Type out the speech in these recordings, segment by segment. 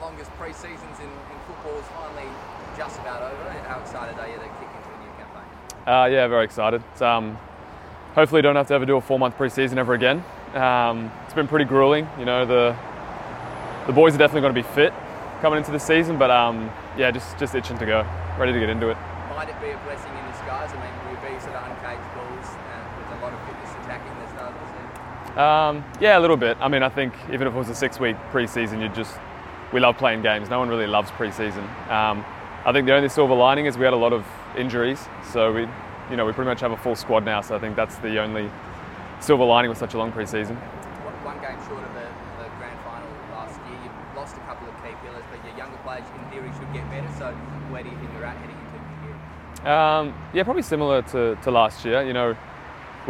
longest pre-seasons in, in football is finally just about over. How excited are you to kick into a new campaign? Uh, yeah, very excited. Um, hopefully, don't have to ever do a four-month pre-season ever again. Um, it's been pretty grueling. You know, the the boys are definitely going to be fit coming into the season, but um, yeah, just just itching to go, ready to get into it. Might it be a blessing in disguise? I mean, will you be sort of uncaged bulls uh, with a lot of fitness attacking the start of the season? Um, yeah, a little bit. I mean, I think even if it was a six-week pre-season, you just we love playing games. No one really loves pre-season. Um, I think the only silver lining is we had a lot of injuries, so we, you know, we pretty much have a full squad now. So I think that's the only silver lining with such a long pre-season. One game short of the, the grand final last year, you lost a couple of key pillars, but your younger players in theory should get better. So where do you think you're at heading into the year? Um, yeah, probably similar to, to last year. You know,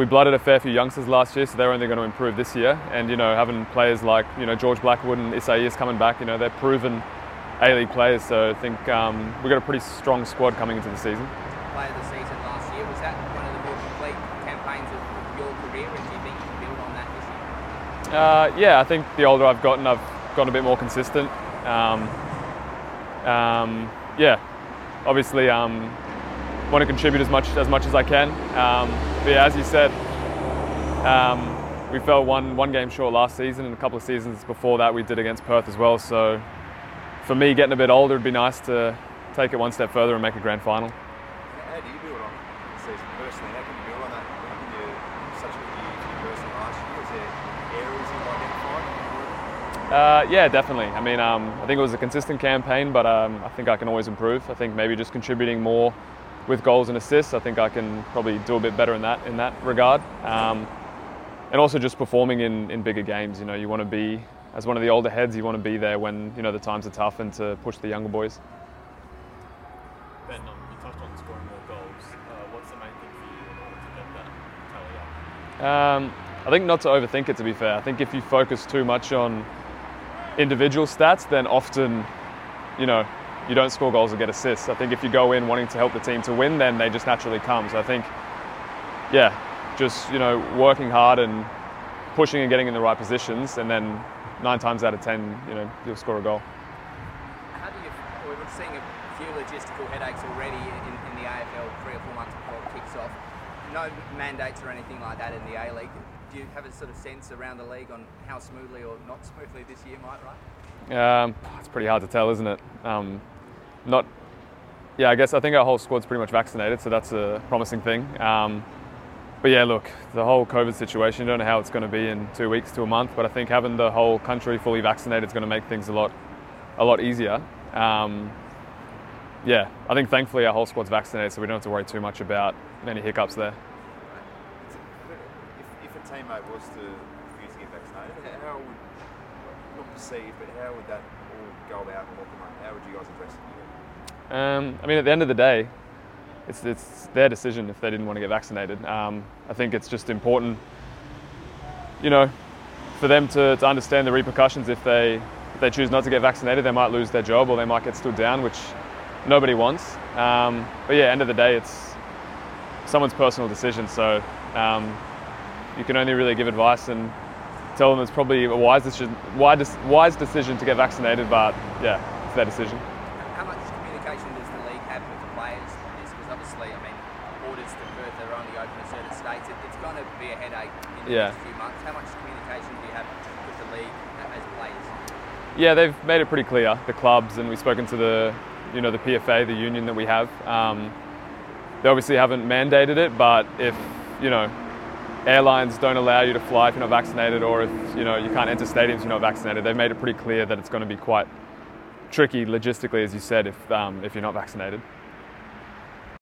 we blooded a fair few youngsters last year, so they're only going to improve this year. And you know, having players like you know George Blackwood and Isaias coming back, you know, they're proven A-League players. So I think um, we've got a pretty strong squad coming into the season. Player of the season last year was that one of the more complete campaigns of your career, and do you think you can build on that this year? Uh, yeah, I think the older I've gotten, I've gotten a bit more consistent. Um, um, yeah, obviously um, want to contribute as much as much as I can. Um, but yeah, as you said, um, we fell one one game short last season, and a couple of seasons before that we did against Perth as well. So for me, getting a bit older, it'd be nice to take it one step further and make a grand final. How do you build on the season personally? How can you build on that? You're such a good year for you personally last year. Is there areas you identified? Uh, yeah, definitely. I mean, um, I think it was a consistent campaign, but um, I think I can always improve. I think maybe just contributing more with goals and assists. I think I can probably do a bit better in that in that regard. Um, and also just performing in, in bigger games. You know, you want to be as one of the older heads. You want to be there when you know the times are tough and to push the younger boys. Ben, you touched on scoring more goals. Uh, what's the main thing for you in order to get that tally up? Um, I think not to overthink it. To be fair, I think if you focus too much on individual stats, then often, you know, you don't score goals or get assists. I think if you go in wanting to help the team to win, then they just naturally come. So I think, yeah, just you know, working hard and pushing and getting in the right positions, and then nine times out of ten, you know, you'll score a goal. How do you? We're seeing a few logistical headaches already in, in the AFL three or four months before it kicks off. No mandates or anything like that in the A League. Do you have a sort of sense around the league on how smoothly or not smoothly this year might run? Um, it's pretty hard to tell, isn't it? Um, not, yeah. I guess I think our whole squad's pretty much vaccinated, so that's a promising thing. Um, but yeah, look, the whole COVID situation. You don't know how it's going to be in two weeks to a month, but I think having the whole country fully vaccinated is going to make things a lot, a lot easier. Um, yeah, I think thankfully our whole squad's vaccinated, so we don't have to worry too much about any hiccups there. If, if a teammate was to refuse to get vaccinated, how would, not perceived, but how would that all go about and what the? How would you guys address it? Um, I mean, at the end of the day, it's, it's their decision if they didn't want to get vaccinated. Um, I think it's just important, you know, for them to, to understand the repercussions if they if they choose not to get vaccinated, they might lose their job or they might get stood down, which nobody wants. Um, but yeah, end of the day, it's someone's personal decision. So um, you can only really give advice and tell them it's probably a wise decision, wise, wise decision to get vaccinated. But yeah, it's their decision. How much communication does the league have with the players on this? Because obviously, I mean, borders to Perth are only open to certain states. It, it's going to be a headache in the Yeah. next few months. How much communication do you have with the league as players? Yeah, they've made it pretty clear, the clubs, and we've spoken to the, you know, the PFA, the union that we have. Um, they obviously haven't mandated it, but if, you know, airlines don't allow you to fly if you're not vaccinated, or if, you know, you can't enter stadiums if you're not vaccinated, they've made it pretty clear that it's going to be quite tricky logistically, as you said, if, um, if you're not vaccinated.